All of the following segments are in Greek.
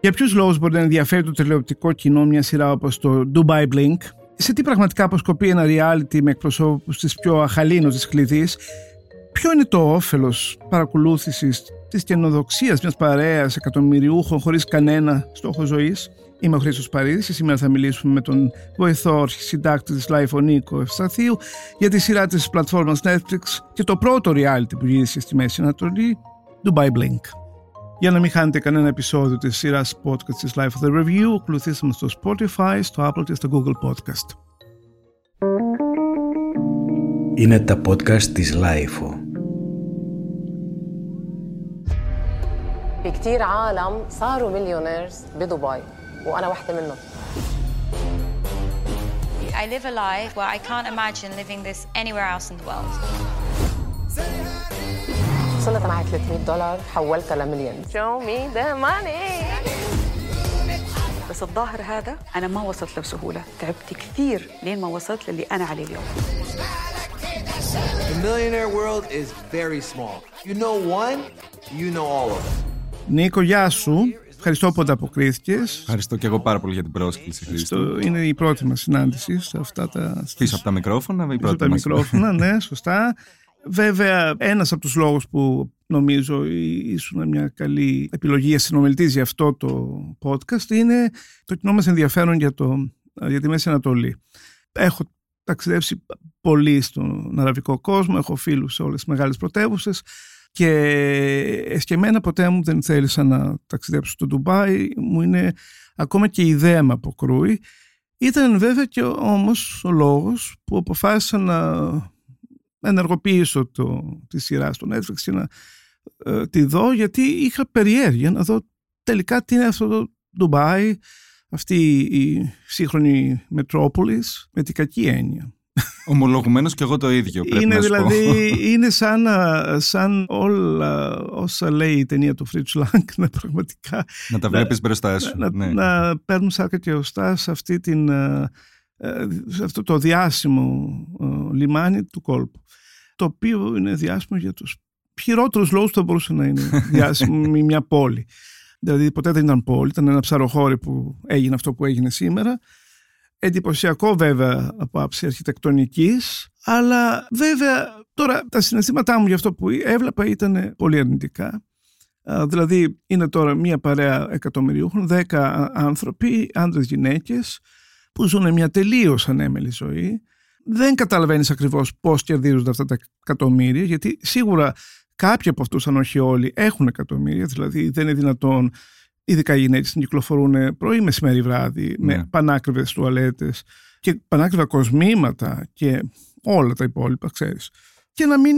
Για ποιους λόγους μπορεί να ενδιαφέρει το τηλεοπτικό κοινό μια σειρά όπως το Dubai Blink, σε τι πραγματικά αποσκοπεί ένα reality με εκπροσώπους της πιο αχαλήνωτης κλειδής, ποιο είναι το όφελος παρακολούθησης της καινοδοξίας μιας παρέας εκατομμυριούχων χωρίς κανένα στόχο ζωής; Είμαι ο Χρήστος Παρίδης και σήμερα θα μιλήσουμε με τον βοηθό συντάκτη της Life, Νίκο Ευσταθίου, για τη σειρά της πλατφόρμας Netflix και το πρώτο reality που γύρισε στη Μέση Ανατολή, Dubai Blink. Για να μην χάνετε κανένα επεισόδιο της σειράς podcast της Life of the Review, ακολουθήστε μας στο Spotify, στο Apple και στο Google Podcast. Είναι τα podcast της Life. في كتير عالم صاروا مليونيرز بدبي وأنا واحدة منهم I live a life where I can't imagine living this anywhere else in the world. وصلت معي 300 دولار حولتها لمليون Show me the money بس الظاهر هذا أنا ما وصلت له بسهولة تعبت كثير لين ما وصلت للي أنا عليه اليوم The millionaire world is very small. You know one, you know all of them. Νίκο, γεια σου. Ευχαριστώ που ανταποκρίθηκε. Ευχαριστώ και εγώ πάρα πολύ για την πρόσκληση, Χρήστο. Είναι η πρώτη μα συνάντηση σε αυτά τα. Πίσω από τα μικρόφωνα, η Πίσω πρώτη από τα μας. μικρόφωνα, ναι, σωστά. Βέβαια, ένας από τους λόγους που νομίζω ήσουν μια καλή επιλογή για συνομιλητής για αυτό το podcast είναι το κοινό μας ενδιαφέρον για, το, για τη Μέση Ανατολή. Έχω ταξιδέψει πολύ στον αραβικό κόσμο, έχω φίλους σε όλες τις μεγάλες πρωτεύουσες και εσκεμμένα ποτέ μου δεν θέλησα να ταξιδέψω στο Ντουμπάι, μου είναι ακόμα και η ιδέα με αποκρούει. Ήταν βέβαια και όμως ο λόγος που αποφάσισα να ενεργοποιήσω το, τη σειρά στο Netflix και να ε, τη δω γιατί είχα περιέργεια να δω τελικά τι είναι αυτό το Ντουμπάι, αυτή η σύγχρονη Μετρόπολης με την κακή έννοια. Ομολογουμένως και εγώ το ίδιο πρέπει είναι να σου δηλαδή, πω. είναι σαν, να- σαν όλα όσα λέει η ταινία του Fritz Lang να πραγματικά Να τα βλέπεις μπροστά σου. να, ναι. να παίρνουν σάρκα και οστά σε, αυτή την, ε, ε, σε αυτό το διάσημο ε, λιμάνι του κόλπου. Το οποίο είναι διάσημο για τους χειρότερους λόγους που θα μπορούσε να είναι διάσημο με μια πόλη. Δηλαδή ποτέ δεν ήταν πόλη, ήταν ένα ψαροχώρι που έγινε αυτό που έγινε σήμερα. Εντυπωσιακό βέβαια από άψη αρχιτεκτονικής, αλλά βέβαια τώρα τα συναισθήματά μου για αυτό που έβλεπα ήταν πολύ αρνητικά. Α, Δηλαδή είναι τώρα μια παρέα εκατομμυριούχων, δέκα άνθρωποι, άντρες γυναίκες, που ζουν μια τελείως ανέμελη ζωή. Δεν καταλαβαίνεις ακριβώς πώς κερδίζονται αυτά τα εκατομμύρια, γιατί σίγουρα κάποιοι από αυτούς, αν όχι όλοι, έχουν εκατομμύρια, δηλαδή δεν είναι δυνατόν ειδικά οι γυναίκες να κυκλοφορούν πρωί, μεσημέρι, βράδυ, με Ναι. πανάκριβες τουαλέτες και πανάκριβα κοσμήματα και όλα τα υπόλοιπα, ξέρεις. Και να μην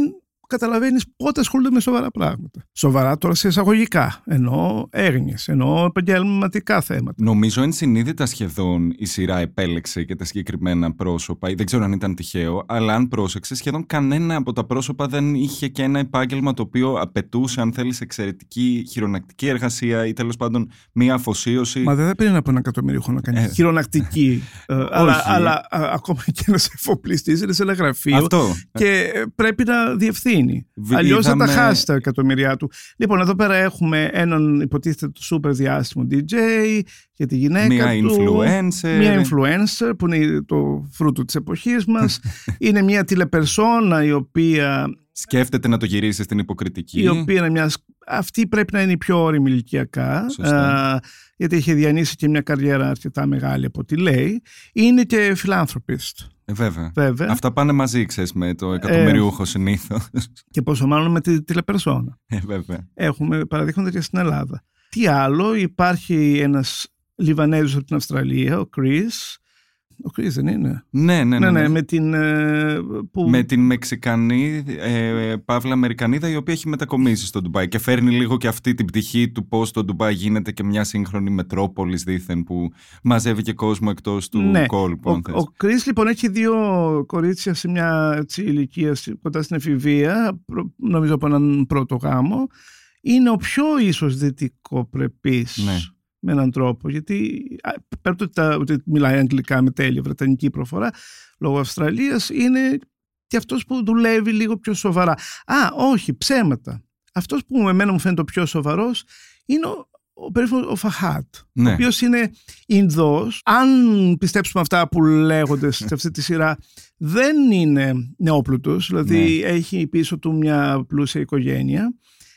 καταλαβαίνεις πότε ασχολούνται με σοβαρά πράγματα. Σοβαρά τώρα σε εισαγωγικά, ενώ έγνοιες, ενώ επαγγελματικά θέματα. Νομίζω ενσυνείδητα σχεδόν η σειρά επέλεξε και τα συγκεκριμένα πρόσωπα. ή Δεν ξέρω αν ήταν τυχαίο, αλλά αν πρόσεξε, σχεδόν κανένα από τα πρόσωπα δεν είχε και ένα επάγγελμα το οποίο απαιτούσε, αν θέλεις, εξαιρετική χειρονακτική εργασία ή τέλος πάντων μία αφοσίωση. Μα δεν θα πρέπει από ένα εκατομμύριο να κάνει Ε. χειρονακτική. ε, αλλά Όχι. αλλά α, ακόμα και ένας εφοπλιστής είναι σε ένα γραφείο Αυτό. και ε, πρέπει να διευθύνει. Β- Αλλιώς θα τα είδαμε- χάσει τα εκατομμυριά του. Λοιπόν, εδώ πέρα έχουμε έναν υποτίθεται του σούπερ διάσημο DJ για τη γυναίκα Μία του. influencer. Μία influencer που είναι το φρούτο της εποχής μας. είναι μια τηλεπερσόνα η οποία, Σκέφτεται να το γυρίσει στην υποκριτική. η οποία είναι μια... Αυτή πρέπει να είναι η πιο όρημη ηλικιακά. Σωστά. α, γιατί έχει διανύσει και μια καριέρα αρκετά μεγάλη από ό,τι λέει. Είναι και φιλάνθρωπιστ, Ε, βέβαια. βέβαια. Αυτά πάνε μαζί, ξέρεις, με το εκατομμυριούχο συνήθως. Και πόσο μάλλον με τη τηλεπερσόνα. Ε, βέβαια. Έχουμε παραδείγματα και στην Ελλάδα. Τι άλλο, υπάρχει ένας Λιβανέζος από την Αυστραλία, ο Chris. Ο Chris δεν είναι. Ναι, ναι, ναι. ναι. με την... ε, που... Με την Μεξικανή, ε, Παύλα Αμερικανίδα, η οποία έχει μετακομίσει στο Ντουμπάι και φέρνει λίγο και αυτή την πτυχή του πώς το Ντουμπάι γίνεται και μια σύγχρονη μετρόπολης δίθεν που μαζεύει και κόσμο εκτός του Ναι. κόλπου. Ο, αν θες. ο Chris λοιπόν έχει δύο κορίτσια σε μια έτσι, ηλικία σ- κοντά στην εφηβεία, προ- νομίζω από έναν πρώτο γάμο. Είναι ο πιο ίσως δυτικοπρεπής Ναι. Με έναν τρόπο, γιατί α, πέρα από το ότι, τα- ότι μιλάει αγγλικά με τέλεια βρετανική προφορά, λόγω Αυστραλίας, είναι και αυτός που δουλεύει λίγο πιο σοβαρά. Α, όχι, ψέματα. Αυτός που με εμένα μου φαίνεται ο πιο σοβαρός είναι ο, ο περίφημος ο Φαχάτ, Ναι. ο οποίος είναι Ινδός. Αν πιστέψουμε αυτά που λέγονται σε αυτή τη σειρά, δεν είναι νεόπλουτος, δηλαδή Ναι. έχει πίσω του μια πλούσια οικογένεια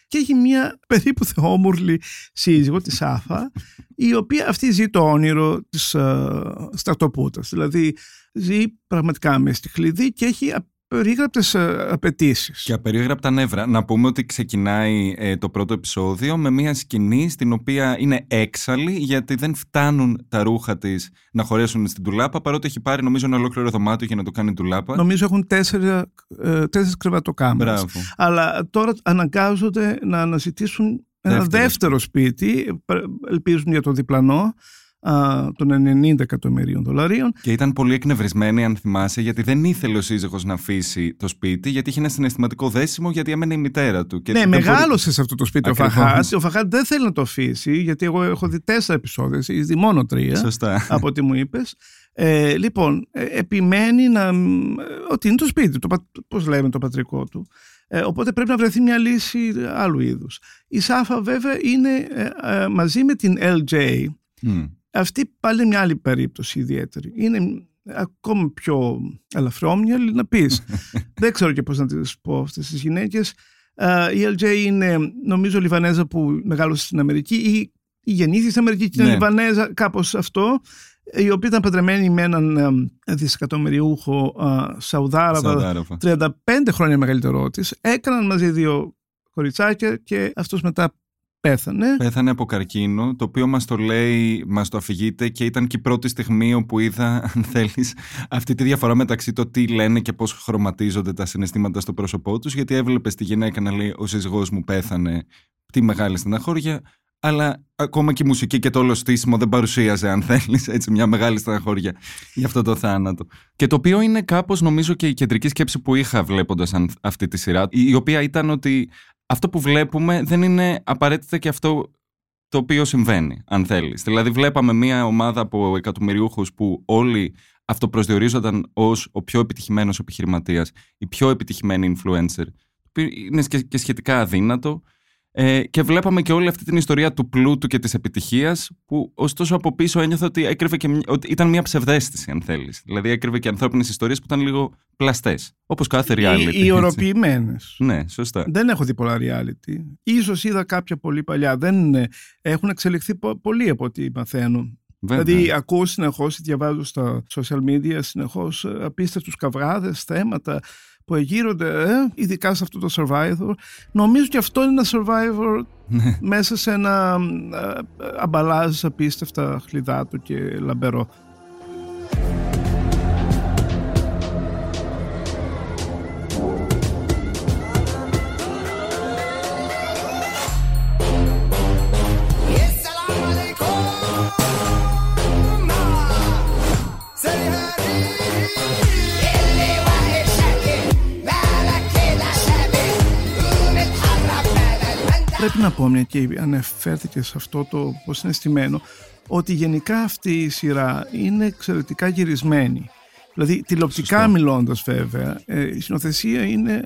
και έχει μια περίπου θεόμουρλη σύζυγο, της Σάφα, η οποία αυτή ζει το όνειρο της ε, στρατοπούτας. Δηλαδή ζει πραγματικά με στη χλειδί και έχει απερίγραπτες ε, απαιτήσεις. Και απερίγραπτα νεύρα. Να πούμε ότι ξεκινάει ε, το πρώτο επεισόδιο με μια σκηνή στην οποία είναι έξαλλη γιατί δεν φτάνουν τα ρούχα της να χωρέσουν στην τουλάπα παρότι έχει πάρει νομίζω ένα ολόκληρο δωμάτιο για να το κάνει τουλάπα. Νομίζω έχουν τέσσερα, ε, τέσσερις κρεβατοκάμερες. Μπράβο. Αλλά τώρα αναγκάζονται να αναζητήσουν ένα Δεύτερο. δεύτερο, σπίτι, ελπίζουν για το διπλανό α, των 90 εκατομμυρίων δολαρίων. Και ήταν πολύ εκνευρισμένη, αν θυμάσαι, γιατί δεν ήθελε ο σύζυγος να αφήσει το σπίτι, γιατί είχε ένα συναισθηματικό δέσιμο, γιατί έμενε η μητέρα του. Και ναι, δεν μπορεί- μεγάλωσε σε αυτό το σπίτι Ακριβώς. ο Φαχάτ. Ο Φαχάτ δεν θέλει να το αφήσει, γιατί εγώ έχω δει τέσσερα επεισόδια, εσύ δει μόνο τρία, Σωστά. από ό,τι μου είπες. Ε, λοιπόν, ε, επιμένει να, μ, ε, ότι είναι το σπίτι του, το πα- πώς λέμε το πατρικό του. Ε, οπότε πρέπει να βρεθεί μια λύση άλλου είδους. Η Σάφα βέβαια είναι ε, ε, μαζί με την LJ, Μμ. Αυτή πάλι είναι μια άλλη περίπτωση ιδιαίτερη. Είναι ακόμα πιο ελαφρόμυαλη να πεις. Δεν ξέρω και πώς να τις πω αυτές τις γυναίκες. Ε, η LJ είναι νομίζω Λιβανέζα που μεγάλωσε στην Αμερική ή η γεννήθηκε στην Αμερική και είναι Ναι. Λιβανέζα, κάπως αυτό, η οποία ήταν παντρεμένη με έναν ε, δισεκατομμυριούχο ε, Σαουδάραβα, Σαουδάραβα. 35 χρόνια μεγαλύτερό της. Έκαναν μαζί δύο κοριτσάκια και αυτός μετά πέθανε. Πέθανε από καρκίνο, το οποίο μας το λέει, μας το αφηγείται και ήταν και η πρώτη στιγμή όπου είδα, αν θέλεις, αυτή τη διαφορά μεταξύ το τι λένε και πώς χρωματίζονται τα συναισθήματα στο πρόσωπό τους, γιατί έβλεπες τη γυναίκα να λέει «Ο σύζυγός μου πέθανε, τι μεγάλη στεναχώρια», αλλά ακόμα και η μουσική και το όλο στήσιμο δεν παρουσίαζε, αν θέλεις, έτσι μια μεγάλη στεναχώρια για αυτό το θάνατο. Και το οποίο είναι κάπως, νομίζω, και η κεντρική σκέψη που είχα βλέποντας αν- αυτή τη σειρά, η η οποία ήταν ότι αυτό που βλέπουμε δεν είναι απαραίτητα και αυτό το οποίο συμβαίνει, αν θέλεις. Δηλαδή βλέπαμε μια ομάδα από εκατομμυριούχους που όλοι αυτοπροσδιορίζονταν ως ο πιο επιτυχημένος επιχειρηματίας, η πιο επιτυχημένη influencer, το οποίο είναι και και σχετικά αδύνατο. Ε, και βλέπαμε και όλη αυτή την ιστορία του πλούτου και της επιτυχίας που ωστόσο από πίσω ένιωθα ότι, έκρυβε και, μια- ότι ήταν μια ψευδέστηση αν θέλεις. Δηλαδή έκρυβε και ανθρώπινες ιστορίες που ήταν λίγο πλαστές. Όπως κάθε reality. Οι, έτσι. οι οροποιημένες. Ναι, σωστά. Δεν έχω δει πολλά reality. Ίσως είδα κάποια πολύ παλιά. Δεν είναι- έχουν εξελιχθεί πο- πολύ από ό,τι μαθαίνω. Βέβαια. Δηλαδή ακούω συνεχώς, διαβάζω στα social media συνεχώς ε, απίστευτους καυγάδες, θέματα που εγείρονται, ε, ειδικά σε αυτό το Survivor. Νομίζω και αυτό είναι ένα Survivor Ναι. μέσα σε ένα ε, ε, αμπαλάζ απίστευτα χλιδάτο και λαμπερό. Πρέπει να πω, μια και αναφέρθηκε σε αυτό το πώς είναι στημένο, ότι γενικά αυτή η σειρά είναι εξαιρετικά γυρισμένη. Δηλαδή, τηλεοπτικά Σωστό. μιλώντας βέβαια, ε, η συνοθεσία είναι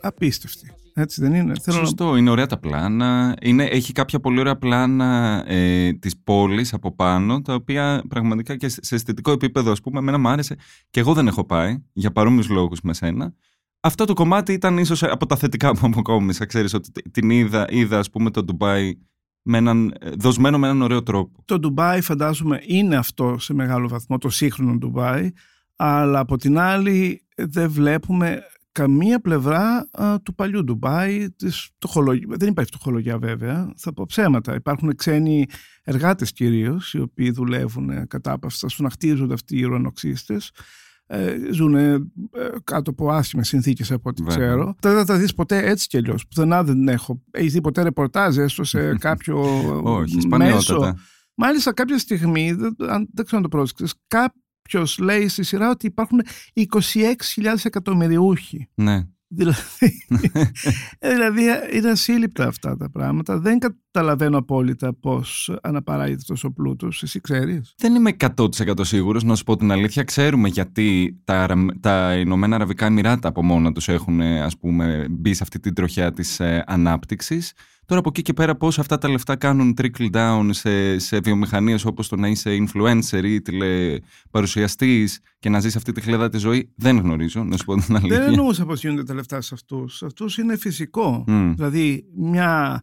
απίστευτη. Έτσι δεν είναι; Θέλω να- Σωστό, είναι ωραία τα πλάνα. Είναι, έχει κάποια πολύ ωραία πλάνα ε, της πόλης από πάνω, τα οποία πραγματικά και σε αισθητικό επίπεδο, ας πούμε, εμένα μου άρεσε και εγώ δεν έχω πάει, για παρόμοιους λόγους με σένα. Αυτό το κομμάτι ήταν ίσως από τα θετικά που αποκόμισα, ξέρεις, ότι την είδα, είδα ας πούμε, το Ντουμπάι με έναν, ε, δοσμένο με έναν ωραίο τρόπο. Το Ντουμπάι φαντάζομαι είναι αυτό σε μεγάλο βαθμό, το σύγχρονο Ντουμπάι, αλλά από την άλλη δεν βλέπουμε καμία πλευρά α, του παλιού Ντουμπάι, της φτωχολογίας. δεν υπάρχει φτωχολογία βέβαια, θα πω ψέματα. Υπάρχουν ξένοι εργάτες κυρίως, οι οποίοι δουλεύουν ε, κατάπαυστα στο να χτίζονται αυτοί οι ουρανοξύστες. Ε, ζουν ε, κάτω από άσχημες συνθήκες από ό,τι Βέβαια. ξέρω. Δεν θα τα δεις ποτέ έτσι κι αλλιώς. Πουθενά δεν έχω. Έχεις δει ποτέ ρεπορτάζ έστω σε κάποιο Όχι, μέσο; σπανιότατα. Μάλιστα κάποια στιγμή, δεν, αν- δεν ξέρω αν το πρόσεξες, κάποιος λέει στη σειρά ότι υπάρχουν 26.000 εκατομμυριούχοι. Ναι. Δηλαδή, ε, δηλαδή είναι ασύλληπτα αυτά τα πράγματα. Δεν καταλαβαίνω απόλυτα πώς αναπαράγεται αυτός ο πλούτος. Εσύ ξέρεις. Δεν είμαι 100% σίγουρος, να σου πω την αλήθεια. Ξέρουμε γιατί τα, Αρα- τα Ηνωμένα Αραβικά Εμμυράτα από μόνα τους έχουν ε, ας πούμε, μπει σε αυτή την τροχιά της ε, ανάπτυξης. Το Τώρα από εκεί και πέρα πώς αυτά τα λεφτά κάνουν trickle down σε, σε βιομηχανίες όπως το να είσαι influencer ή τηλεπαρουσιαστής και να ζεις αυτή τη χλέδα τη ζωή, δεν γνωρίζω, να σου πω την αλήθεια. Δεν εννοούσα πως γίνονται τα λεφτά σε αυτούς. Σε αυτούς είναι φυσικό. Μμ. Δηλαδή μια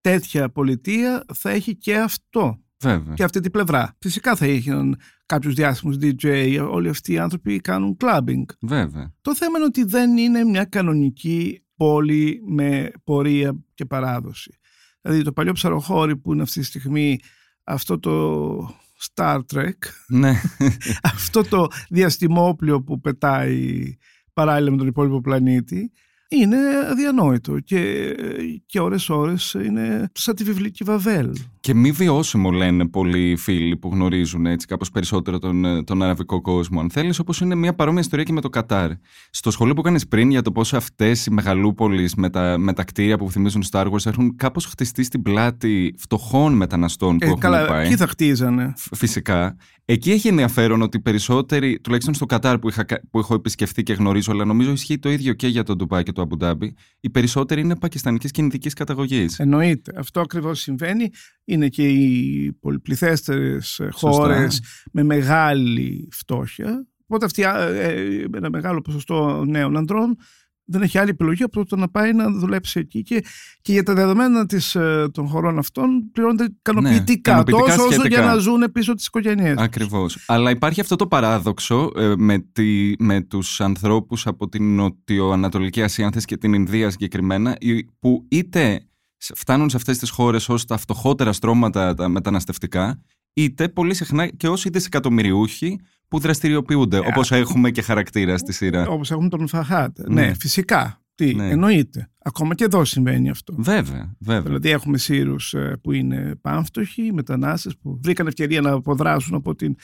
τέτοια πολιτεία θα έχει και αυτό. Βέβαια. Και αυτή την πλευρά. Φυσικά θα είχαν κάποιους διάσημους DJ, όλοι αυτοί οι άνθρωποι κάνουν clubbing. Βέβαια. Το θέμα είναι ότι δεν είναι μια κανονική πόλη με πορεία και παράδοση. Δηλαδή το παλιό ψαροχώρι που είναι αυτή τη στιγμή αυτό το Star Trek, Ναι. αυτό το διαστημόπλιο που πετάει παράλληλα με τον υπόλοιπο πλανήτη, είναι αδιανόητο και, και ώρες ώρες είναι σαν τη βιβλική Βαβέλ. Και μη βιώσιμο λένε πολλοί φίλοι που γνωρίζουν έτσι κάπως περισσότερο τον, ε, τον αραβικό κόσμο. Αν θέλεις, όπως είναι μια παρόμοια ιστορία και με το Κατάρ. Στο σχολείο που κάνεις πριν για το πόσο αυτές οι μεγαλούπολεις με τα, με τα κτίρια που θυμίζουν Star Wars έχουν κάπως χτιστεί στην πλάτη φτωχών μεταναστών που Ε, έχουν καλά, πάει. εκεί θα χτίζανε. Φ- Φυσικά. Εκεί έχει ενδιαφέρον ότι οι περισσότεροι, τουλάχιστον στο Κατάρ που, είχα, κα- που έχω επισκεφθεί και γνωρίζω, αλλά νομίζω ισχύει το ίδιο και για το Ντουμπάι και το Αμπουντάμπι, οι περισσότεροι είναι πακιστανικής και ινδικής καταγωγής. Εννοείται. Αυτό ακριβώς συμβαίνει. Είναι και οι πολυπληθέστερες ε, χώρες με μεγάλη φτώχεια. Οπότε αυτή, ε, ε, ένα μεγάλο ποσοστό νέων ανδρών δεν έχει άλλη επιλογή από το να πάει να δουλέψει εκεί και, και για τα δεδομένα της, ε, των χωρών αυτών πληρώνονται ικανοποιητικά, Ναι, ικανοποιητικά τόσο όσο σχετικά. για να ζουν πίσω τις οικογένειές τους. Ακριβώς. Αλλά υπάρχει αυτό το παράδοξο ε, με, τη, με τους ανθρώπους από την Νοτιοανατολική Ασία, αν θες, και την Ινδία συγκεκριμένα, οι- που είτε σε- φτάνουν σε αυτές τις χώρες ως τα φτωχότερα στρώματα τα μεταναστευτικά, είτε πολύ συχνά και ως οι δισεκατομμυριούχοι που δραστηριοποιούνται, όπως έχουμε και χαρακτήρα στη σειρά. Όπως έχουμε τον Φαχάτ. Ναι. Ναι, φυσικά. Τι, Ναι. εννοείται. Ακόμα και εδώ συμβαίνει αυτό. Βέβαια, βέβαια. Δηλαδή έχουμε Σύρους ε, που είναι πάμφτωχοι, μετανάστες που βρήκαν ευκαιρία να αποδράσουν από την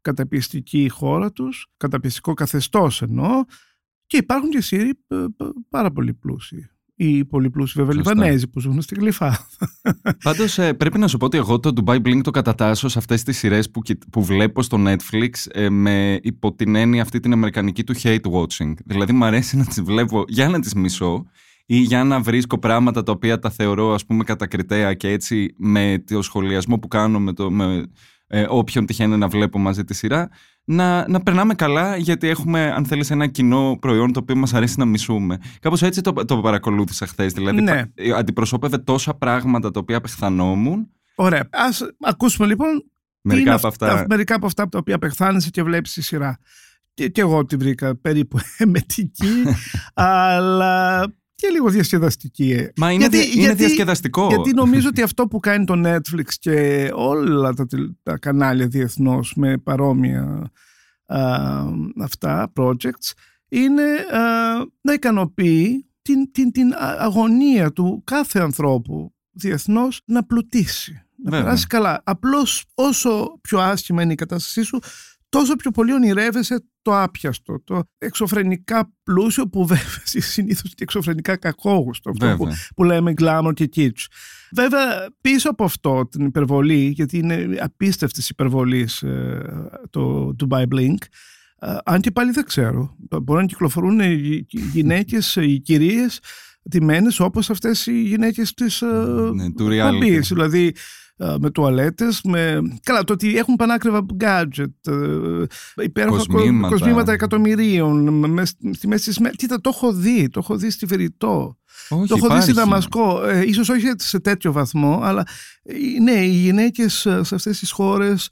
καταπιεστική χώρα τους, καταπιεστικό καθεστώς εννοώ, και υπάρχουν και Σύροι ε, ε, πάρα πολύ πλούσιοι. Οι πολύ πλούσιοι βέβαια Σωστά. Λιβανέζοι που ζουν στη Γλυφά. Πάντως, πρέπει να σου πω ότι εγώ το Dubai Blink το κατατάσσω σε αυτές τις σειρές που, κοι- που βλέπω στο Netflix ε, με υπό την έννοια αυτή την αμερικανική του hate watching. Δηλαδή, μου αρέσει να τις βλέπω για να τις μισώ ή για να βρίσκω πράγματα τα οποία τα θεωρώ ας πούμε κατακριτέα και έτσι με το σχολιασμό που κάνω με, το, με ε, όποιον τυχαίνει να βλέπω μαζί τη σειρά να, να περνάμε καλά γιατί έχουμε αν θέλεις ένα κοινό προϊόν το οποίο μας αρέσει να μισούμε. Κάπως έτσι το, το παρακολούθησα χθες. Δηλαδή Ναι. πα- ε, αντιπροσώπευε τόσα πράγματα τα οποία απεχθανόμουν Ωραία. Ας ακούσουμε λοιπόν τι Μερικά είναι από αυτά. μερικά από αυτά τα οποία απεχθάνεσαι και βλέπεις τη σειρά. Και, και εγώ τη βρήκα περίπου εμετική, αλλά και λίγο διασκεδαστική. ε. Μα είναι, δια- είναι διασκεδαστικό. Γιατί νομίζω ότι αυτό που κάνει το Netflix και όλα τα, τελ- τα κανάλια διεθνώς με παρόμοια α, αυτά projects είναι α, να ικανοποιεί την, την, την α- αγωνία του κάθε ανθρώπου διεθνώς να πλουτίσει. Να Βέβαια. περάσει καλά. Απλώς όσο πιο άσχημα είναι η κατάστασή σου τόσο πιο πολύ ονειρεύεσαι το άπιαστο, το εξωφρενικά πλούσιο που βέβαια συνήθως και εξωφρενικά κακόγουστο αυτό που, Βέβαια. που λέμε glamour και kitsch. Βέβαια πίσω από αυτό την υπερβολή, γιατί είναι απίστευτες υπερβολής ε, το Dubai Blink, ε, αν και πάλι δεν ξέρω. Μπορεί να κυκλοφορούν οι γυ- οι γυναίκες, οι κυρίες τιμένες όπως αυτές οι γυναίκες της ε, Ναι, του reality. εκπομπής. Δηλαδή ε, με τουαλέτες, με... Καλά, το ότι έχουν πανάκριβα gadget, ε, υπέροχα κο- Κοσμήματα. κοσμήματα εκατομμυρίων, με- με- στη μέση της μέ- Κοίτα, το έχω δει, το έχω δει στη Βεριτό. Όχι, Το έχω δει υπάρχει. στη Δαμασκό. Ε, ίσως όχι σε τέτοιο βαθμό, αλλά ε, ναι, οι γυναίκες ε, σε αυτές τις χώρες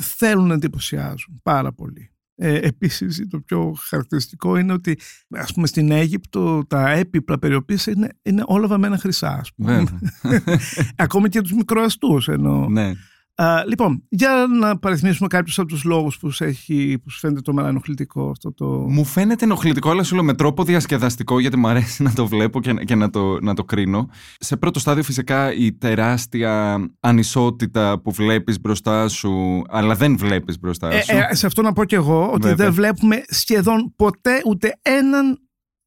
θέλουν να εντυπωσιάζουν πάρα πολύ. Ε, επίσης το πιο χαρακτηριστικό είναι ότι ας πούμε στην Αίγυπτο τα έπιπλα περιοπής είναι, είναι όλα βαμμένα χρυσά ας πούμε. Βέβαια. Ακόμη και τους μικροαστούς εννοώ. ναι. Α, λοιπόν, για να παριθμίσουμε κάποιους από τους λόγους που, σε έχει, που σου φαίνεται το ενοχλητικό αυτό το... Μου φαίνεται ενοχλητικό, αλλά σου λέω με τρόπο διασκεδαστικό, γιατί μου αρέσει να το βλέπω και, και να, το, να το κρίνω. Σε πρώτο στάδιο, φυσικά, η τεράστια ανισότητα που βλέπεις μπροστά σου, αλλά δεν βλέπεις μπροστά Ε, σου. ε, σε αυτό να πω και εγώ ότι Βέβαια. δεν βλέπουμε σχεδόν ποτέ ούτε έναν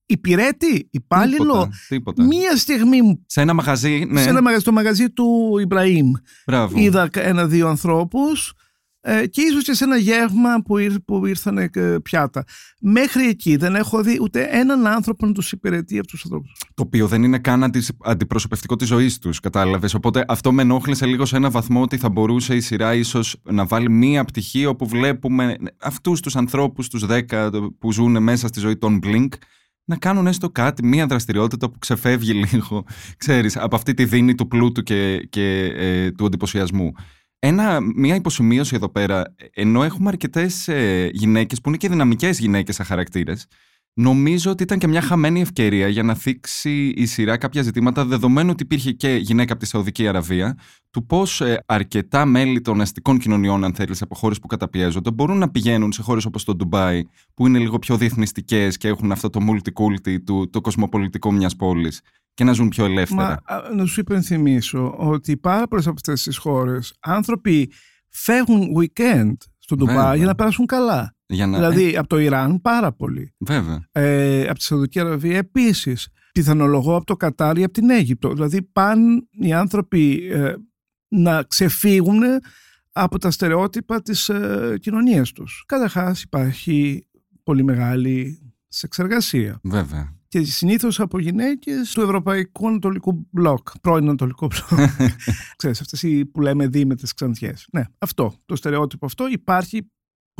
υπηρέτη, υπάλληλο. τίποτα, τίποτα. Μία στιγμή Σε ένα μαγαζί, ναι, σε ένα μαγαζί, στο μαγαζί του Ιμπραήμ μπράβο. είδα ένα-δύο ανθρώπους ε, και ίσως και σε ένα γεύμα που, ήρ, που ήρθαν ε, πιάτα. Μέχρι εκεί δεν έχω δει ούτε έναν άνθρωπο να τους υπηρετεί από τους ανθρώπους. Το οποίο δεν είναι καν αντι, αντιπροσωπευτικό της ζωής τους, κατάλαβες. Οπότε αυτό με ενόχλησε λίγο σε ένα βαθμό ότι θα μπορούσε η σειρά ίσως να βάλει μία πτυχή όπου βλέπουμε αυτούς τους ανθρώπους, τους 10 που ζουν μέσα στη ζωή των Blink, να κάνουν έστω κάτι, μία δραστηριότητα που ξεφεύγει λίγο, ξέρεις, από αυτή τη δίνη του πλούτου και, και ε, του εντυπωσιασμού. Ένα, μία υποσημείωση εδώ πέρα, ενώ έχουμε αρκετές ε, γυναίκες που είναι και δυναμικές γυναίκες σαν χαρακτήρες, νομίζω ότι ήταν και μια χαμένη ευκαιρία για να θίξει η σειρά κάποια ζητήματα, δεδομένου ότι υπήρχε και γυναίκα από τη Σαουδική Αραβία, του πώς ε, αρκετά μέλη των αστικών κοινωνιών, αν θέλεις, από χώρες που καταπιέζονται, μπορούν να πηγαίνουν σε χώρες όπως το Ντουμπάι, που είναι λίγο πιο διεθνιστικές και έχουν αυτό το multiculti, το, το κοσμοπολιτικό μιας πόλης και να ζουν πιο ελεύθερα. Μα, να σου υπενθυμίσω ότι πάρα πολλές από αυτές τις χώρες άνθρωποι φεύγουν weekend στο Ντουμπάι για να περάσουν καλά. Για να... Δηλαδή από το Ιράν πάρα πολύ. Βέβαια. Ε, από τη Σαουδική Αραβία επίσης. Πιθανολογώ από το Κατάρ ή από την Αίγυπτο. Δηλαδή πάνε οι άνθρωποι ε, να ξεφύγουν από τα στερεότυπα της ε, κοινωνίας τους. Καταρχάς υπάρχει πολύ μεγάλη σεξεργασία. Βέβαια και συνήθως από γυναίκες του Ευρωπαϊκού Ανατολικού Μπλοκ, πρώην Ανατολικό Μπλοκ. Ξέρεις, αυτές οι που λέμε δίμετες ξανθιές. Ναι, αυτό, το στερεότυπο αυτό υπάρχει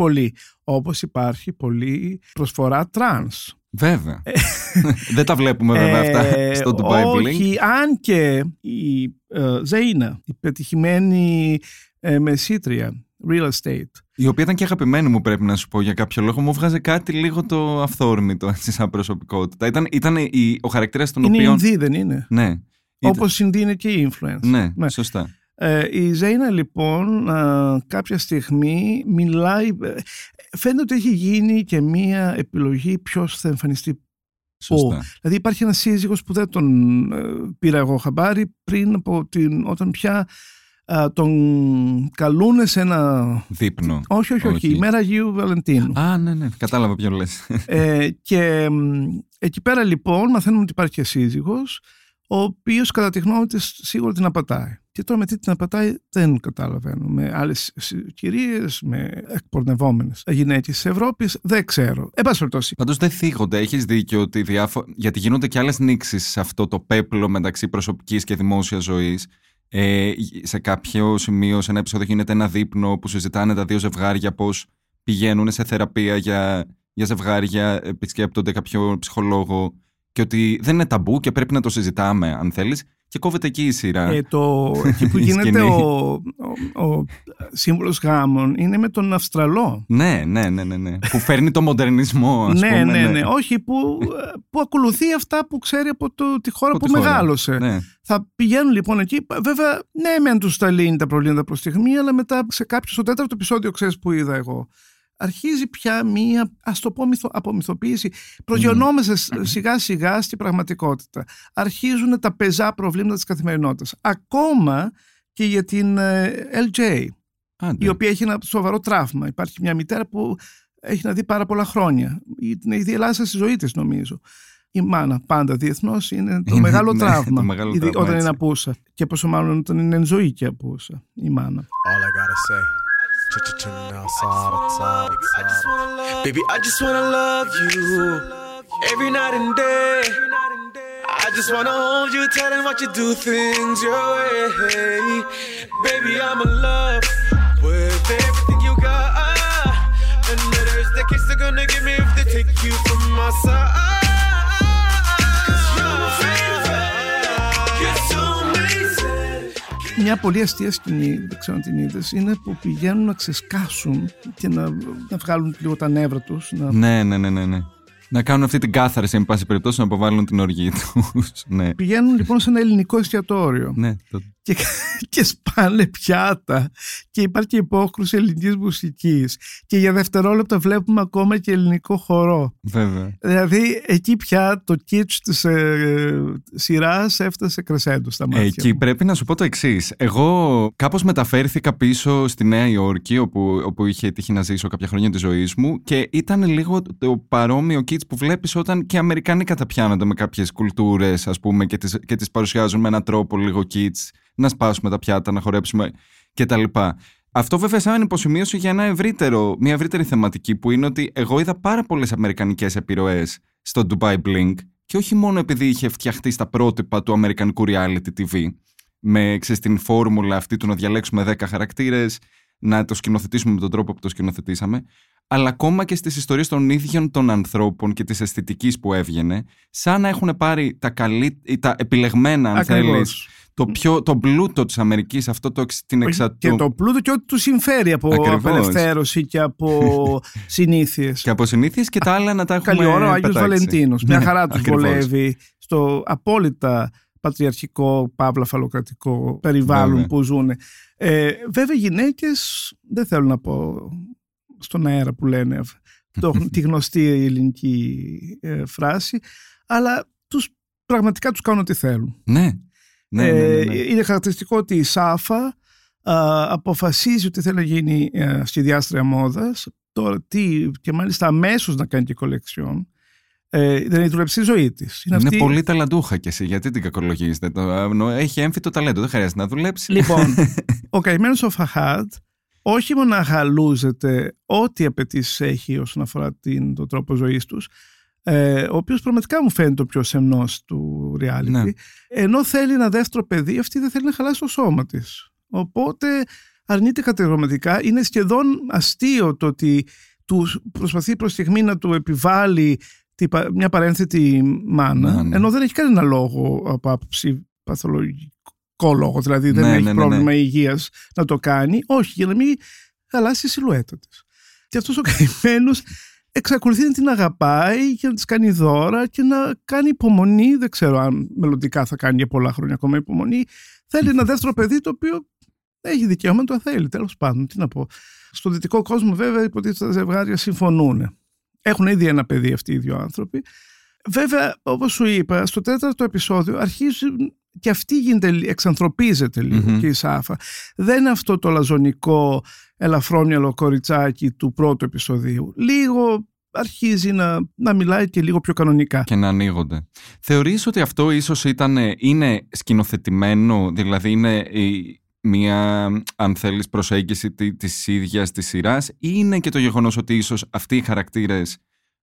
πολύ. Όπως υπάρχει πολύ προσφορά τρανς. Βέβαια. Δεν τα βλέπουμε βέβαια αυτά Ε, στο Dubai Bling. Όχι, αν και η ε, Ζέινα, η πετυχημένη ε, μεσήτρια, real estate, Η οποία ήταν και αγαπημένη μου, πρέπει να σου πω για κάποιο λόγο. Μου βγάζε κάτι λίγο το αυθόρμητο έτσι, σαν προσωπικότητα. Ήταν, ήταν η, ο χαρακτήρας των είναι οποίων. Ινδή δεν είναι; Ναι. Ήταν- Όπως Ινδί είναι και η influence. Ναι, σωστά. Ε, η Ζέινα λοιπόν α, κάποια στιγμή μιλάει, ε, φαίνεται ότι έχει γίνει και μία επιλογή ποιος θα εμφανιστεί σωστά. Δηλαδή υπάρχει ένας σύζυγος που δεν τον ε, πήρα εγώ χαμπάρι πριν από την, όταν πια α, τον καλούνε σε ένα... Δείπνο. Όχι, όχι, όχι, Όχι. η μέρα Αγίου Βαλεντίνου. Α, ναι, ναι. Κατάλαβα ποιο λες. ε, και μ, εκεί πέρα λοιπόν μαθαίνουμε ότι υπάρχει και σύζυγος ο οποίος κατά τη γνώμη της σίγουρα την απατάει. Και τώρα με τι την απατάει δεν καταλαβαίνω. Με άλλες κυρίες, με εκπορνευόμενες γυναίκες της Ευρώπης, δεν ξέρω. Εν πάση περιπτώσει, Πάντως δεν θίγονται. Έχεις δίκιο ότι διάφο... γιατί γίνονται και άλλες νήξεις σε αυτό το πέπλο μεταξύ προσωπικής και δημόσιας ζωής. Ε, σε κάποιο σημείο, σε ένα επεισόδιο, γίνεται ένα δείπνο που συζητάνε τα δύο ζευγάρια πώς πηγαίνουν σε θεραπεία για, για ζευγάρια, επισκέπτονται κάποιο ψυχολόγο και ότι δεν είναι ταμπού και πρέπει να το συζητάμε, αν θέλεις. Και κόβεται εκεί η σειρά. ε, το, εκεί που Η γίνεται σκηνή. ο, ο, ο σύμβολος γάμων είναι με τον Αυστραλό. Ναι, ναι, ναι, ναι, ναι. που φέρνει το μοντερνισμό, ας ναι, πούμε. ναι, ναι, Όχι, που, που ακολουθεί αυτά που ξέρει από το, τη χώρα Από που τη χώρα. μεγάλωσε. Ναι. Θα πηγαίνουν λοιπόν εκεί. Βέβαια, ναι, μεν τους τα λύνει τα προβλήματα προς στιγμή, αλλά μετά σε κάποιο, στο τέταρτο επεισόδιο, ξέρεις που είδα εγώ. Αρχίζει πια μία, ας το πω, μυθο, απομυθοποίηση. Προγειωνόμαστε σιγά σιγά στην πραγματικότητα. Αρχίζουν τα πεζά προβλήματα της καθημερινότητας. Ακόμα και για την ε, LJ, Άντε. η οποία έχει ένα σοβαρό τραύμα. Υπάρχει μια μητέρα που έχει να δει πάρα πολλά χρόνια. Την έχει δει ελάχιστα στη ζωή της, νομίζω. Η μάνα πάντα διεθνώς είναι το Είναι, μεγάλο ναι, τραύμα. το μεγάλο Ήδη τραύμα, όταν έτσι. είναι απούσα. Και πόσο μάλλον όταν είναι εν ζωή και απούσα η μάνα. All I gotta say, Baby, I just wanna love you every night and day. I just wanna hold you tight and watch you do things your way. Baby, I'm in love with everything you got. And the kiss they're gonna give me if they take you from my side. Amazing. Μια πολύ αστεία σκηνή, δεν ξέρω αν την είδες, είναι που πηγαίνουν να ξεσκάσουν και να, να βγάλουν λίγο τα νεύρα τους. Να... Ναι, ναι, ναι, ναι, ναι. Να κάνουν αυτή την κάθαρση, εν πάση περιπτώσει, να αποβάλουν την οργή τους. ναι. Πηγαίνουν λοιπόν σε ένα ελληνικό εστιατόριο ναι, το... και, και σπάνε πιάτα και υπάρχει και υπόκρουση ελληνικής μουσικής και για δευτερόλεπτα βλέπουμε ακόμα και ελληνικό χορό. βέβαια. Δηλαδή εκεί πια το kitsch της ε, σειράς έφτασε κρεσέντο στα μάτια Εκεί μου. πρέπει να σου πω το εξής. Εγώ κάπως μεταφέρθηκα πίσω στη Νέα Υόρκη, όπου, όπου είχε τύχει να ζήσω κάποια χρόνια της ζωής μου, και ήταν λίγο το παρόμοιο kids που βλέπεις όταν και οι Αμερικανοί καταπιάνονται με κάποιες κουλτούρες, ας πούμε, και τις και τις παρουσιάζουν με έναν τρόπο λίγο kids, να σπάσουμε τα πιάτα, να χορέψουμε κτλ. Αυτό βέβαια σαν υποσημείωση για ένα ευρύτερο, μια ευρύτερη θεματική που είναι ότι εγώ είδα πάρα πολλές αμερικανικές επιρροές στο Dubai Blink Και όχι μόνο επειδή είχε φτιαχτεί στα πρότυπα του αμερικανικού reality TV, με ξέρεις, την φόρμουλα αυτή του να διαλέξουμε 10 χαρακτήρες, να το σκηνοθετήσουμε με τον τρόπο που το σκηνοθετήσαμε, αλλά ακόμα και στις ιστορίες των ίδιων των ανθρώπων και της αισθητικής που έβγαινε, σαν να έχουν πάρει τα, καλύ... ή τα επιλεγμένα, αν Ακριβώς. θέλεις, το, πιο, το πλούτο της Αμερικής, αυτό το, εξ- την εξα... Και το πλούτο και ό,τι του συμφέρει από Ακριβώς. απελευθέρωση και από συνήθειες. Και από συνήθειες και τα άλλα να τα έχουμε Καλή ώρα ο Άγιος πετάξει. Βαλεντίνος. Μια Ναι, χαρά τους ακριβώς. βολεύει στο απόλυτα πατριαρχικό, παύλα φαλοκρατικό περιβάλλον Βέβαια. που ζουν. Ε, βέβαια οι γυναίκες, δεν θέλω να πω στον αέρα που λένε το, τη γνωστή ελληνική ε, φράση, αλλά τους, πραγματικά τους κάνουν ό,τι θέλουν. Ναι. Ναι, ναι, ναι, ναι. Ε, είναι χαρακτηριστικό ότι η Σάφα α, αποφασίζει ότι θέλει να γίνει ε, σχεδιάστρια μόδας τώρα τι, και μάλιστα αμέσως να κάνει και κολεξιόν ε, δεν έχει δουλέψει στη ζωή της. Είναι, αυτή- πολύ ταλαντούχα κι εσύ. Γιατί την κακολογίζετε; Το, ενώ έχει έμφυτο ταλέντο. Δεν χρειάζεται να δουλέψει. Λοιπόν, ο καημένος ο Φαχάτ όχι μόνο χαλούζεται ό,τι απαιτήσεις έχει όσον αφορά την, τον τρόπο ζωής τους, ε, ο οποίος πραγματικά μου φαίνεται ο πιο σεμνός του reality, Ναι. ενώ θέλει ένα δεύτερο παιδί, αυτή δεν θέλει να χαλάσει το σώμα της. Οπότε αρνείται κατηγορηματικά. Είναι σχεδόν αστείο το ότι του προσπαθεί προς στιγμή να του επιβάλλει τη πα- μια παρένθετη μάνα, Ναι, ναι. ενώ δεν έχει κανένα λόγο από άποψη παθολογικό λόγο, δηλαδή δεν Ναι, έχει ναι, ναι, πρόβλημα ναι. υγείας να το κάνει, όχι, για να μην χαλάσει η σιλουέτα της. Και αυτός ο καημένος εξακολουθεί να την αγαπάει και να της κάνει δώρα και να κάνει υπομονή, δεν ξέρω αν μελλοντικά θα κάνει για πολλά χρόνια ακόμα υπομονή, θέλει ένα δεύτερο παιδί το οποίο έχει δικαίωμα, το θέλει, τέλος πάντων, τι να πω. Στο δυτικό κόσμο βέβαια υποτίθεται τα ζευγάρια συμφωνούν. Έχουν ήδη ένα παιδί αυτοί οι δύο άνθρωποι. Βέβαια, όπως σου είπα, στο τέταρτο επεισόδιο αρχίζουν και αυτή γίνεται, εξανθρωπίζεται λίγο Μμμ. και η Σάφα. Δεν είναι αυτό το λαζονικό ελαφρόμυαλο κοριτσάκι του πρώτου επεισοδίου. Λίγο αρχίζει να, να μιλάει και λίγο πιο κανονικά. και να ανοίγονται. Θεωρείς ότι αυτό ίσως ήταν, είναι σκηνοθετημένο, δηλαδή είναι η- μια, αν θέλεις, προσέγγιση τη- της ίδιας της σειράς ή είναι και το γεγονός ότι ίσως αυτοί οι χαρακτήρες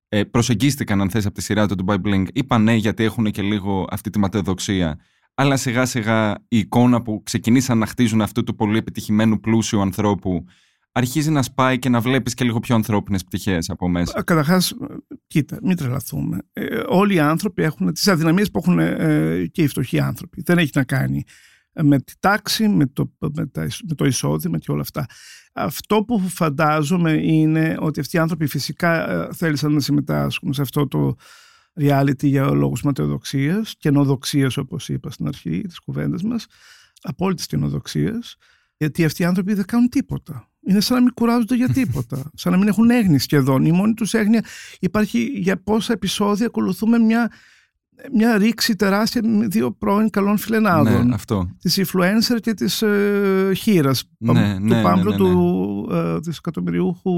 ε, προσεγγίστηκαν, αν θες, από τη σειρά του Dubai Blink, είπαν ναι γιατί έχουν και λίγο αυτή τη ματαιοδοξία, αλλά σιγά σιγά η εικόνα που ξεκινήσαν να χτίζουν αυτού του πολύ επιτυχημένου πλούσιου ανθρώπου αρχίζει να σπάει και να βλέπεις και λίγο πιο ανθρώπινες πτυχές από μέσα. Καταρχάς, κοίτα, μην τρελαθούμε. Ε, όλοι οι άνθρωποι έχουν τις αδυναμίες που έχουν ε, και οι φτωχοί άνθρωποι. Δεν έχει να κάνει με τη τάξη, με το, με, τα, με το εισόδημα και όλα αυτά. Αυτό που φαντάζομαι είναι ότι αυτοί οι άνθρωποι φυσικά ε, θέλησαν να συμμετάσχουν σε αυτό το reality για λόγους ματαιοδοξίας, καινοδοξίας όπως είπα στην αρχή της κουβέντας μας, απόλυτης καινοδοξίας, γιατί αυτοί οι άνθρωποι δεν κάνουν τίποτα. Είναι σαν να μην κουράζονται για τίποτα. σαν να μην έχουν έγνη σχεδόν. Η μόνη τους έγνοια υπάρχει για πόσα επεισόδια ακολουθούμε μια, μια ρήξη τεράστια με δύο πρώην καλών φιλενάδων. Ναι, αυτό. Της influencer και της ε, χείρας. Ναι, του ναι, ναι, Πάμπλου ναι, ναι. του ε, της εκατομμυριούχου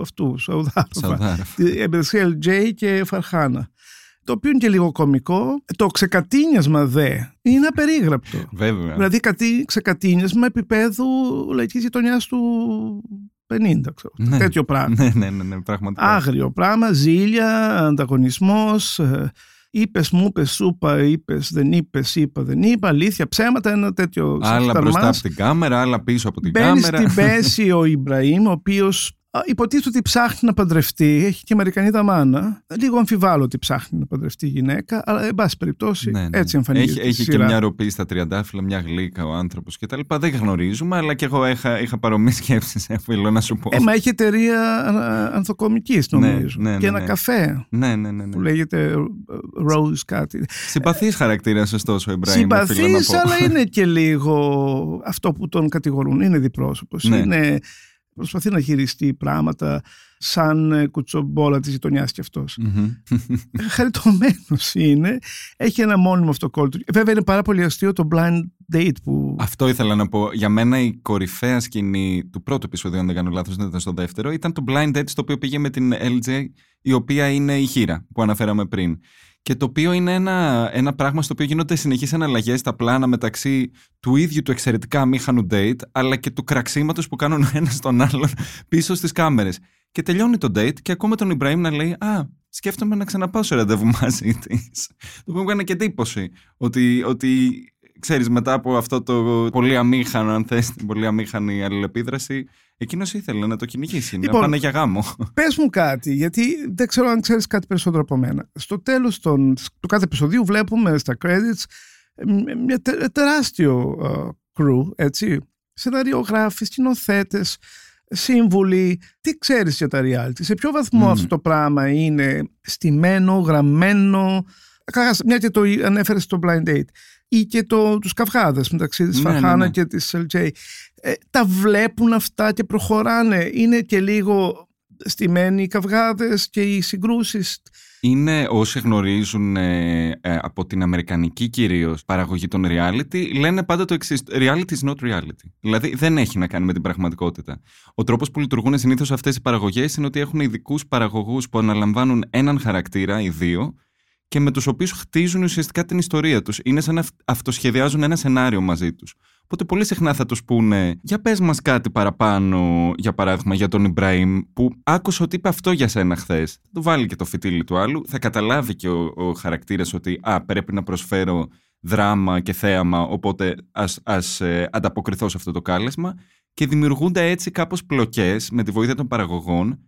αυτού, Σαουδάροφα. Σαουδάροφα. Ε, μεταξύ LJ και Φαρχάνα. Το οποίο είναι και λίγο κωμικό. Το ξεκατίνιασμα δε είναι απερίγραπτο. Βέβαια. Δηλαδή κατή, ξεκατίνιασμα επίπεδου λαϊκής γειτονιάς του 50, ξέρω. Ναι. Τέτοιο πράγμα. Ναι, ναι, ναι, ναι, πραγματικά. Άγριο πράγμα, ζήλια, ανταγωνισμός, ε, είπες μου, είπες σούπα, είπες δεν είπες, είπα δεν είπα, αλήθεια, ψέματα, ένα τέτοιο Άλλα σαφταρμάς. μπροστά από την κάμερα, άλλα πίσω από την Μπαίνεις κάμερα. στην πέση ο Ιμπραήμ, ο οποίος υποτίθεται ότι ψάχνει να παντρευτεί, έχει και Αμερικανίδα μάνα. Λίγο αμφιβάλλω ότι ψάχνει να παντρευτεί γυναίκα, αλλά εν πάση περιπτώσει Ναι, ναι. έτσι εμφανίζεται. Έχει, η έχει και σειρά. μια ροπή στα τριαντάφυλλα, μια γλύκα ο άνθρωπος κτλ. Δεν γνωρίζουμε, αλλά και εγώ είχα, είχα παρομοίε σκέψεις, οφείλω να σου πω. Ε, μα έχει εταιρεία ανθοκομικής, νομίζω. Ναι, ναι, και ναι, ένα ναι. καφέ Ναι, ναι, ναι. που ναι. λέγεται ε, Rose κάτι. Συμπαθή χαρακτήρα, ωστόσο, ο Ιμπραήμ. οφείλω Συμπαθή, να πω. αλλά είναι και λίγο αυτό που τον κατηγορούν. Είναι διπρόσωπος. Ναι. Είναι, προσπαθεί να χειριστεί πράγματα σαν ε, κουτσομπόλα της γειτονιάς κι αυτός. Μμμ. Χαριτωμένος είναι. Έχει ένα μόνιμο αυτοκόλλητο. Βέβαια είναι πάρα πολύ αστείο το blind date που. Αυτό ήθελα να πω. Για μένα η κορυφαία σκηνή του πρώτου επεισοδίου, αν δεν κάνω λάθος, δεν ήταν στο δεύτερο, ήταν το blind date στο οποίο πήγε με την LJ, η οποία είναι η χείρα που αναφέραμε πριν. Και το οποίο είναι ένα, ένα πράγμα στο οποίο γίνονται συνεχείς αναλλαγές στα πλάνα μεταξύ του ίδιου του εξαιρετικά αμήχανου date, αλλά και του κραξίματος που κάνουν ο ένας τον άλλον πίσω στις κάμερες. Και τελειώνει το date και ακούμε τον Ιμπραήμ να λέει «Α, σκέφτομαι να ξαναπάω σε ραντεβού μαζί της. Το οποίο μου έκανε και εντύπωση. Ότι, ότι ξέρεις, μετά από αυτό το πολύ αμήχανο, αν θες, την πολύ αμήχανη αλληλεπίδραση, εκείνος ήθελε να το κυνηγήσει, Λοιπόν, να πάνε για γάμο. Πες μου κάτι, γιατί δεν ξέρω αν ξέρεις κάτι περισσότερο από μένα. Στο τέλος των, του κάθε επεισοδίου βλέπουμε στα credits ε, μια τε- τεράστιο ε, crew, έτσι. Σεναριογράφοι, σκηνοθέτες, σύμβουλοι. Τι ξέρεις για τα reality, σε ποιο βαθμό Μμμ. αυτό το πράγμα είναι στημένο, γραμμένο. Καταρχάς, μια και το ανέφερες στο Blind Date ή και το, τους καυγάδες μεταξύ της Ναι, ναι, Φαχάνα ναι. και της LJ. Ε, τα βλέπουν αυτά και προχωράνε. Είναι και λίγο στημένοι οι καυγάδες και οι συγκρούσεις. Είναι όσοι γνωρίζουν ε, ε, από την αμερικανική κυρίως παραγωγή των reality, λένε πάντα το εξής: Reality is not reality. Δηλαδή δεν έχει να κάνει με την πραγματικότητα. Ο τρόπος που λειτουργούν συνήθως αυτές οι παραγωγές είναι ότι έχουν ειδικούς παραγωγούς που αναλαμβάνουν έναν χαρακτήρα ή δύο και με τους οποίους χτίζουν ουσιαστικά την ιστορία τους. Είναι σαν να αυ- αυτοσχεδιάζουν ένα σενάριο μαζί τους. Οπότε πολύ συχνά θα τους πούνε, για πες μας κάτι παραπάνω, για παράδειγμα, για τον Ιμπραήμ, που άκουσα ότι είπε αυτό για σένα χθες. Θα του βάλει και το φυτίλι του άλλου, θα καταλάβει και ο, ο χαρακτήρας ότι α, πρέπει να προσφέρω δράμα και θέαμα, οπότε ας, ας ε, ανταποκριθώ σε αυτό το κάλεσμα και δημιουργούνται έτσι κάπως πλοκές με τη βοήθεια των παραγωγών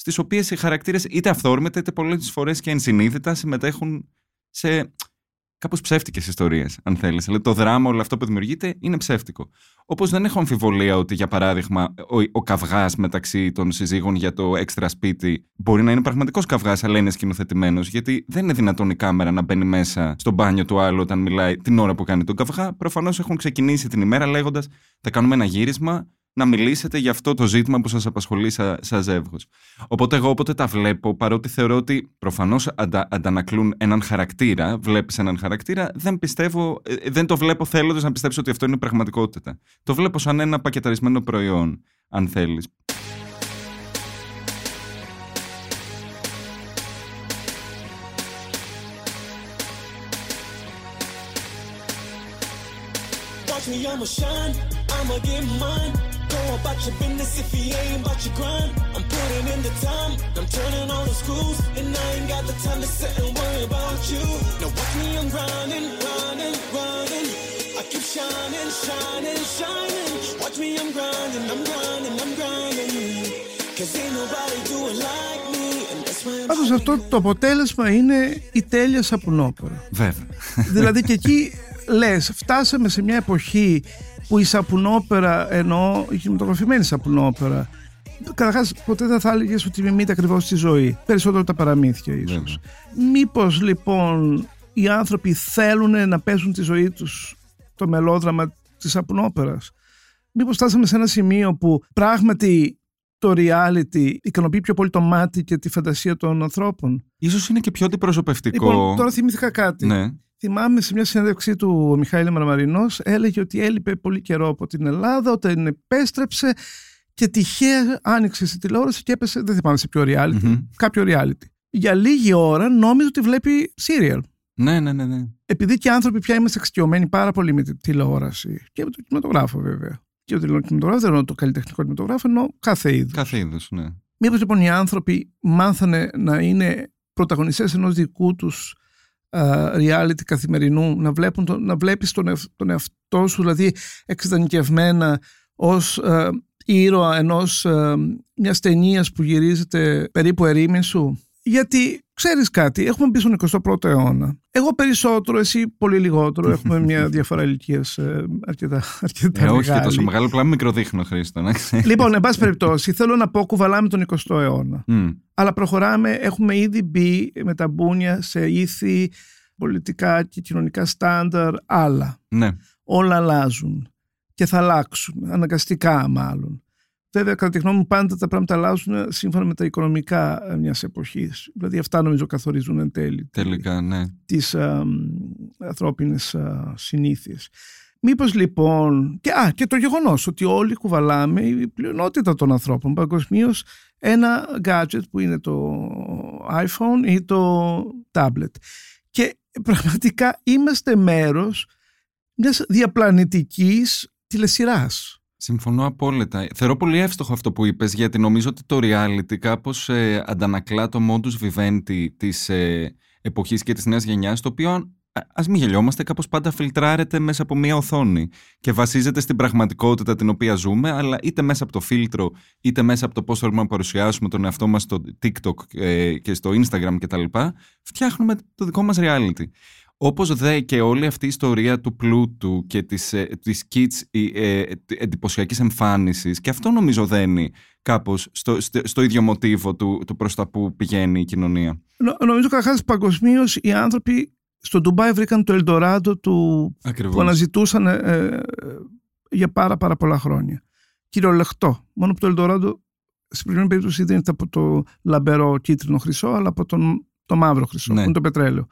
στις οποίες οι χαρακτήρες είτε αυθόρμητα είτε πολλές φορές και ενσυνείδητα συμμετέχουν σε κάπως ψεύτικες ιστορίες, αν θέλεις. Δηλαδή το δράμα, όλο αυτό που δημιουργείται είναι ψεύτικο. Όπως δεν έχω αμφιβολία ότι, για παράδειγμα, ο, ο καυγάς μεταξύ των συζύγων για το έξτρα σπίτι μπορεί να είναι πραγματικός καυγάς, αλλά είναι σκηνοθετημένος, γιατί δεν είναι δυνατόν η κάμερα να μπαίνει μέσα στο μπάνιο του άλλου όταν μιλάει την ώρα που κάνει τον καυγά. Προφανώς έχουν ξεκινήσει την ημέρα λέγοντας θα κάνουμε ένα γύρισμα, να μιλήσετε για αυτό το ζήτημα που σας απασχολεί σαν σας ζεύγος. Οπότε εγώ όποτε τα βλέπω, παρότι θεωρώ ότι προφανώς αντα, αντανακλούν έναν χαρακτήρα, βλέπεις έναν χαρακτήρα, δεν πιστεύω, ε, δεν το βλέπω θέλοντας να πιστέψω ότι αυτό είναι πραγματικότητα. Το βλέπω σαν ένα πακεταρισμένο προϊόν, αν θέλεις. Watch me, I'ma shine, I'ma get mine. Go about your business if he ain't about your grind. I'm putting in the time, I'm turning on the screws, and I ain't got the time to sit and worry about you. Now watch me, I'm grinding, grinding, grinding. I keep shining, shining, shining. Watch me, I'm grinding, I'm grinding, I'm grinding. Cause ain't nobody do it like me, and that's why I'm Πάντως αυτό το αποτέλεσμα είναι η τέλεια σαπουνόπερα. Βέβαια. δηλαδή και εκεί λες, φτάσαμε σε μια εποχή που η σαπουνόπερα, εννοώ η κινηματογραφημένη σαπουνόπερα, Καταρχάς, ποτέ δεν θα έλεγες ότι μιμείται ακριβώς τη ζωή. Περισσότερο τα παραμύθια, ίσως. Βέβαια. Μήπως λοιπόν οι άνθρωποι θέλουν να παίζουν τη ζωή τους το μελόδραμα της σαπουνόπερα. Μήπως φτάσαμε σε ένα σημείο που πράγματι το reality ικανοποιεί πιο πολύ το μάτι και τη φαντασία των ανθρώπων; Ίσως είναι και πιο αντιπροσωπευτικό. Λοιπόν, τώρα θυμήθηκα κάτι. Ναι. Θυμάμαι σε μια συνέντευξή του ο Μιχαήλ Μαρμαρινός έλεγε ότι έλειπε πολύ καιρό από την Ελλάδα όταν επέστρεψε και τυχαία άνοιξε στη τηλεόραση και έπεσε, δεν θυμάμαι σε ποιο reality, Μμμ. κάποιο reality. Για λίγη ώρα νόμιζε ότι βλέπει serial. Ναι, ναι, ναι, ναι. Επειδή και οι άνθρωποι πια είμαστε εξοικειωμένοι πάρα πολύ με τη τηλεόραση και με τον κινηματογράφο βέβαια. Και ο κινηματογράφο δεν εννοώ το καλλιτεχνικό κινηματογράφο, εννοώ κάθε είδους. Κάθε είδους, ναι. Μήπως λοιπόν οι άνθρωποι μάθανε να είναι πρωταγωνιστές ενός δικού τους α, reality καθημερινού, να, βλέπουν το, να βλέπεις τον, εαυτ- τον εαυτό σου, δηλαδή εξειδανικευμένα ως α, ήρωα ενός α, μιας ταινίας που γυρίζεται περίπου ερήμην σου. Γιατί ξέρεις κάτι, έχουμε μπει στον 21ο αιώνα. Εγώ περισσότερο, εσύ πολύ λιγότερο. Έχουμε μια διαφορά ηλικίας αρκετά, αρκετά Ε, όχι και μεγάλη. τόσο μεγάλο, απλά μικροδείχνω, Χρήστο, να ξέρεις. Λοιπόν, εν πάση περιπτώσει, θέλω να πω κουβαλάμε τον 20ο αιώνα. Μμ. Αλλά προχωράμε, έχουμε ήδη μπει με τα μπούνια σε ήθη, πολιτικά και κοινωνικά στάνταρ άλλα. Ναι. Όλα αλλάζουν και θα αλλάξουν, αναγκαστικά μάλλον. Βέβαια, κατά τη γνώμη μου, πάντα τα πράγματα αλλάζουν σύμφωνα με τα οικονομικά μιας εποχής. Δηλαδή, αυτά νομίζω καθορίζουν εν τέλει Τελικά, ναι. τις α, ανθρώπινες α, συνήθειες. Μήπως λοιπόν, και, α, και το γεγονός ότι όλοι κουβαλάμε, η πλειονότητα των ανθρώπων παγκοσμίως ένα gadget που είναι το iPhone ή το tablet. Και πραγματικά είμαστε μέρος μιας διαπλανητικής τηλεσυράς. Συμφωνώ απόλυτα. Θεωρώ πολύ εύστοχο αυτό που είπες, γιατί νομίζω ότι το reality κάπως ε, αντανακλά το modus vivendi της ε, εποχής και της νέας γενιάς, το οποίο α μην γελιόμαστε, κάπως πάντα φιλτράρεται μέσα από μία οθόνη και βασίζεται στην πραγματικότητα την οποία ζούμε, αλλά είτε μέσα από το φίλτρο, είτε μέσα από το πώς θέλουμε να παρουσιάσουμε τον εαυτό μας στο TikTok ε, και στο Instagram κτλ. Φτιάχνουμε το δικό μας reality. Όπως δε και όλη αυτή η ιστορία του πλούτου και της, ε, της kids ε, εντυπωσιακής εμφάνισης και αυτό νομίζω δένει κάπως στο, στο, στο ίδιο μοτίβο του, του προς τα που πηγαίνει η κοινωνία. Νο, νομίζω καταρχάς παγκοσμίως οι άνθρωποι στο Ντουμπάι βρήκαν το Ελντοράντο του Ακριβώς. που αναζητούσαν ε, ε, για πάρα πάρα πολλά χρόνια. Κυριολεκτό. Μόνο που το Ελντοράντο στην προηγούμενη περίπτωση δεν ήταν από το λαμπερό κίτρινο χρυσό, αλλά από τον, το μαύρο χρυσό, Ναι. που είναι το πετρέλαιο.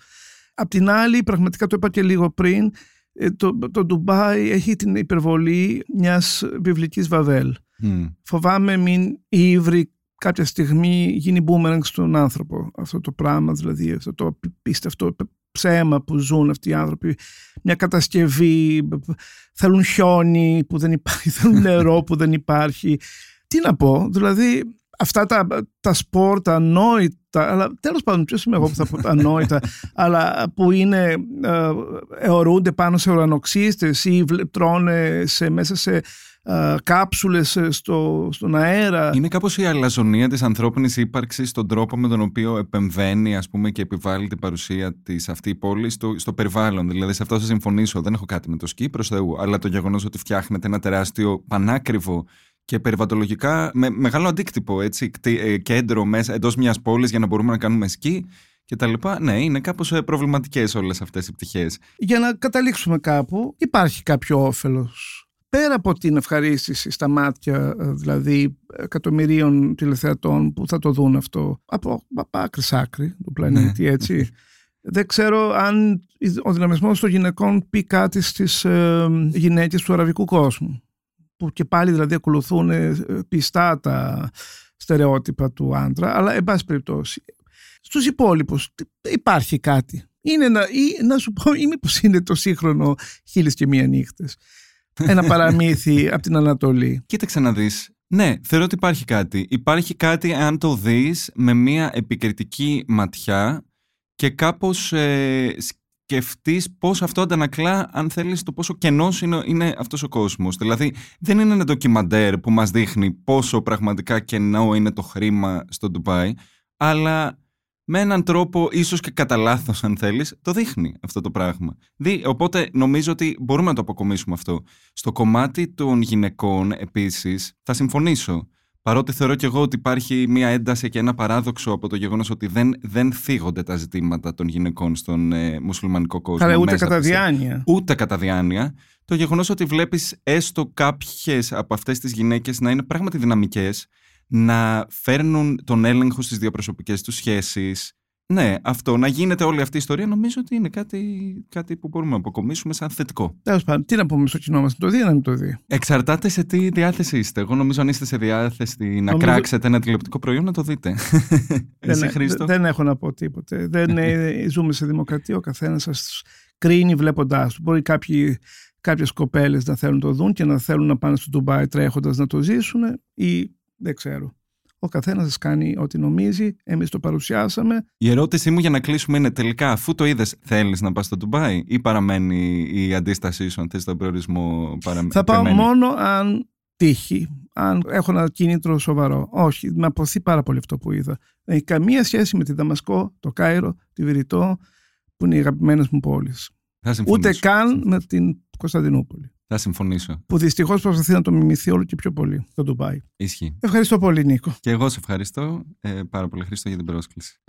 Απ' την άλλη, πραγματικά το είπα και λίγο πριν, ε, το, το Ντουμπάι έχει την υπερβολή μιας βιβλικής βαβέλ. Μμ. Φοβάμαι μην η ύβρι κάποια στιγμή γίνει boomerang στον άνθρωπο. Αυτό το πράγμα, δηλαδή αυτό το πίστευτο ψέμα που ζουν αυτοί οι άνθρωποι. Μια κατασκευή, θέλουν χιόνι που δεν υπάρχει, θέλουν νερό που δεν υπάρχει. Τι να πω, δηλαδή αυτά τα, τα σπορ, τα ανόητα, αλλά τέλος πάντων ποιος είμαι εγώ που θα πω τα ανόητα, αλλά που είναι, ε, αιωρούνται πάνω σε ουρανοξύστες ή βλε- τρώνε σε, μέσα σε ε, κάψουλες ε, στο, στον αέρα. Είναι κάπως η αλαζονία της ανθρώπινης ύπαρξης στον τρόπο με τον οποίο επεμβαίνει ας πούμε, και επιβάλλει την παρουσία της αυτή η πόλη στο, στο περιβάλλον. Δηλαδή σε αυτό θα συμφωνήσω, δεν έχω κάτι με το σκι προς Θεού, αλλά το γεγονός ότι φτιάχνεται ένα τεράστιο πανάκριβο και περιβαλλοντολογικά με μεγάλο αντίκτυπο, έτσι, κτή- ε, κέντρο μέσα εντός μιας πόλης για να μπορούμε να κάνουμε σκι και τα λοιπά. Ναι, είναι κάπως ε, προβληματικές όλες αυτές οι πτυχές. για να καταλήξουμε κάπου, υπάρχει κάποιο όφελος; Πέρα από την ευχαρίστηση στα μάτια, ε, δηλαδή εκατομμυρίων τηλεθεατών που θα το δουν αυτό από, από άκρη σ' άκρη του πλανήτη, έτσι. Δεν ξέρω αν ο δυναμισμός των γυναικών πει κάτι στις ε, γυναίκες του αραβικού κόσμου που και πάλι δηλαδή ακολουθούν ε, πιστά τα στερεότυπα του άντρα, αλλά εν πάση περιπτώσει στους υπόλοιπους τι- υπάρχει κάτι. Είναι ένα, ή, να σου πω, ή μήπως είναι το σύγχρονο χίλιες και μία νύχτες. Ένα παραμύθι από την Ανατολή. Κοίταξε να δεις. Ναι, θεωρώ ότι υπάρχει κάτι. Υπάρχει κάτι αν το δεις με μια επικριτική ματιά και κάπως ε, σκεφτείς πώς αυτό αντανακλά, αν θέλεις, το πόσο κενός είναι, είναι αυτός ο κόσμος. Δηλαδή, δεν είναι ένα ντοκιμαντέρ που μας δείχνει πόσο πραγματικά κενό είναι το χρήμα στο Ντουμπάι, αλλά με έναν τρόπο, ίσως και κατά λάθος, αν θέλεις, το δείχνει αυτό το πράγμα. Δι, οπότε νομίζω ότι μπορούμε να το αποκομίσουμε αυτό. Στο κομμάτι των γυναικών, επίσης, θα συμφωνήσω. Παρότι θεωρώ και εγώ ότι υπάρχει μια ένταση και ένα παράδοξο από το γεγονός ότι δεν, δεν θίγονται τα ζητήματα των γυναικών στον ε, μουσουλμανικό κόσμο. Καλά, ούτε μέσα κατά από τις- διάνοια. Ούτε κατά διάνοια. Το γεγονός ότι βλέπεις έστω κάποιες από αυτές τις γυναίκες να είναι πράγματι δυναμικές, να φέρνουν τον έλεγχο στις διαπροσωπικές τους σχέσεις. Ναι, αυτό, να γίνεται όλη αυτή η ιστορία νομίζω ότι είναι κάτι, κάτι που μπορούμε να αποκομίσουμε σαν θετικό. Τέλος πάντων, τι να πούμε στο κοινό μας, να το δει ή να μην το δει; Εξαρτάται σε τι διάθεση είστε. Εγώ νομίζω αν είστε σε διάθεση να Νομίζω- κράξετε ένα τηλεοπτικό προϊόν να το δείτε. Εσύ δεν, Χρήστο; δεν έχω να πω τίποτε. Δεν ε, ζούμε σε δημοκρατία. Ο καθένας σας κρίνει βλέποντάς του. Μπορεί κάποιοι, κάποιες κοπέλες να θέλουν να το δουν και να θέλουν να πάνε στο Ντουμπάι τρέχοντας να το ζήσουν ή δεν ξέρω. Ο καθένας σας κάνει ό,τι νομίζει. Εμείς το παρουσιάσαμε. Η ερώτησή μου για να κλείσουμε είναι τελικά αφού το είδες, θέλεις να πας στο Ντουμπάι ή παραμένει η αντίστασή σου αν θες τον προορισμό παραμένει; Θα πάω μόνο αν τύχει, αν έχω ένα κίνητρο σοβαρό. Όχι, με αποθεί πάρα πολύ αυτό που είδα. Δεν έχει καμία σχέση με τη Δαμασκό, το Κάιρο, τη Βηρητό, που είναι οι αγαπημένες μου πόλεις. Θα συμφωνήσω. Ούτε καν με την Κωνσταντινούπολη. Θα συμφωνήσω. Που δυστυχώς προσπαθεί να το μιμηθεί όλο και πιο πολύ το Ντουμπάι. Ισχύει. Ευχαριστώ πολύ, Νίκο. Και εγώ σε ευχαριστώ ε, πάρα πολύ, Χρήστο, για την πρόσκληση.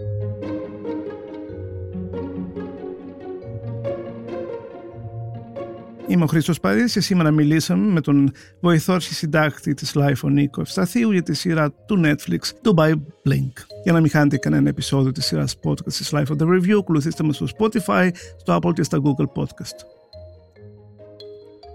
Είμαι ο Χρήστος Παρίδης και σήμερα μιλήσαμε με τον βοηθό αρχισυντάκτη της Life, Νίκο Ευσταθίου, για τη σειρά του Netflix Dubai Blink. Για να μην χάνετε κανένα επεισόδιο της σειράς podcast της Life of the Review, ακολουθήστε μας στο Spotify, στο Apple και στα Google Podcast.